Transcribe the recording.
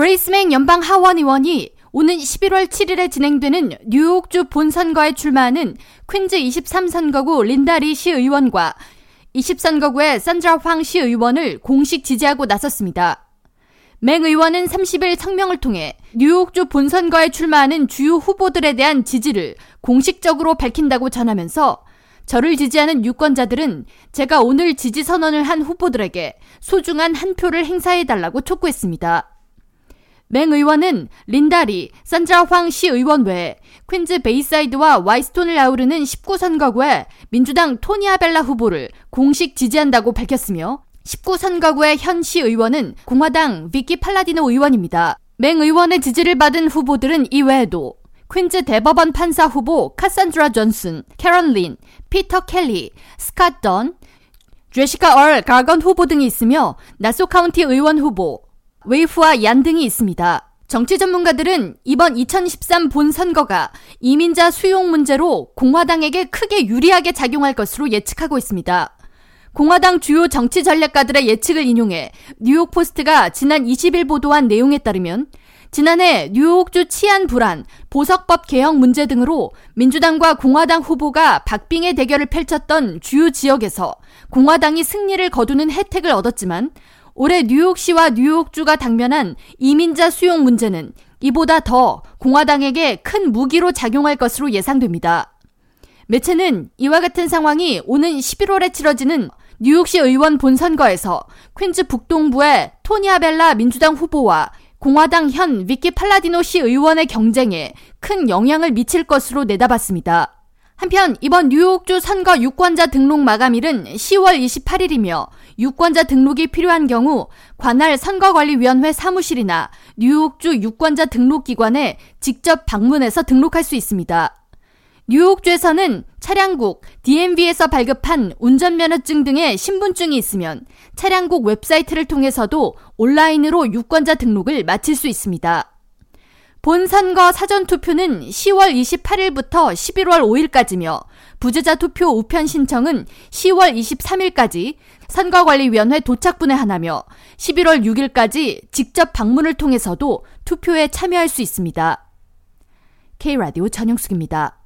그레이스 맹 연방 하원 의원이 오는 11월 7일에 진행되는 뉴욕주 본선거에 출마하는 퀸즈 23선거구 린다 리 시 의원과 20선거구의 산드라 황 시 의원을 공식 지지하고 나섰습니다. 맹 의원은 30일 성명을 통해 뉴욕주 본선거에 출마하는 주요 후보들에 대한 지지를 공식적으로 밝힌다고 전하면서 저를 지지하는 유권자들은 제가 오늘 지지 선언을 한 후보들에게 소중한 한 표를 행사해달라고 촉구했습니다. 맹 의원은 린다리, 산드라 황 시 의원 외에 퀸즈 베이사이드와 화이트스톤을 아우르는 19선거구에 민주당 토니 아벨라 후보를 공식 지지한다고 밝혔으며 19선거구의 현 시 의원은 공화당 비키 팔라디노 의원입니다. 맹 의원의 지지를 받은 후보들은 이외에도 퀸즈 대법원 판사 후보 카산드라 존슨, 캐런 린, 피터 켈리, 스캇 던, 제시카 얼 가건 후보 등이 있으며 나소 카운티 의원 후보, 웨이프와 얀 등이 있습니다. 정치 전문가들은 이번 2013 본선거가 이민자 수용 문제로 공화당에게 크게 유리하게 작용할 것으로 예측하고 있습니다. 공화당 주요 정치 전략가들의 예측을 인용해 뉴욕 포스트가 지난 20일 보도한 내용에 따르면 지난해 뉴욕주 치안 불안, 보석법 개혁 문제 등으로 민주당과 공화당 후보가 박빙의 대결을 펼쳤던 주요 지역에서 공화당이 승리를 거두는 혜택을 얻었지만 올해 뉴욕시와 뉴욕주가 당면한 이민자 수용 문제는 이보다 더 공화당에게 큰 무기로 작용할 것으로 예상됩니다. 매체는 이와 같은 상황이 오는 11월에 치러지는 뉴욕시 의원 본선거에서 퀸즈 북동부의 토니아벨라 민주당 후보와 공화당 현 위키 팔라디노 시 의원의 경쟁에 큰 영향을 미칠 것으로 내다봤습니다. 한편 이번 뉴욕주 선거 유권자 등록 마감일은 10월 28일이며 유권자 등록이 필요한 경우 관할 선거관리위원회 사무실이나 뉴욕주 유권자 등록기관에 직접 방문해서 등록할 수 있습니다. 뉴욕주에서는 차량국 DMV에서 발급한 운전면허증 등의 신분증이 있으면 차량국 웹사이트를 통해서도 온라인으로 유권자 등록을 마칠 수 있습니다. 본선거 사전투표는 10월 28일부터 11월 5일까지며 부재자 투표 우편 신청은 10월 23일까지 선거관리위원회 도착분에 하나며 11월 6일까지 직접 방문을 통해서도 투표에 참여할 수 있습니다. K라디오 전영숙입니다.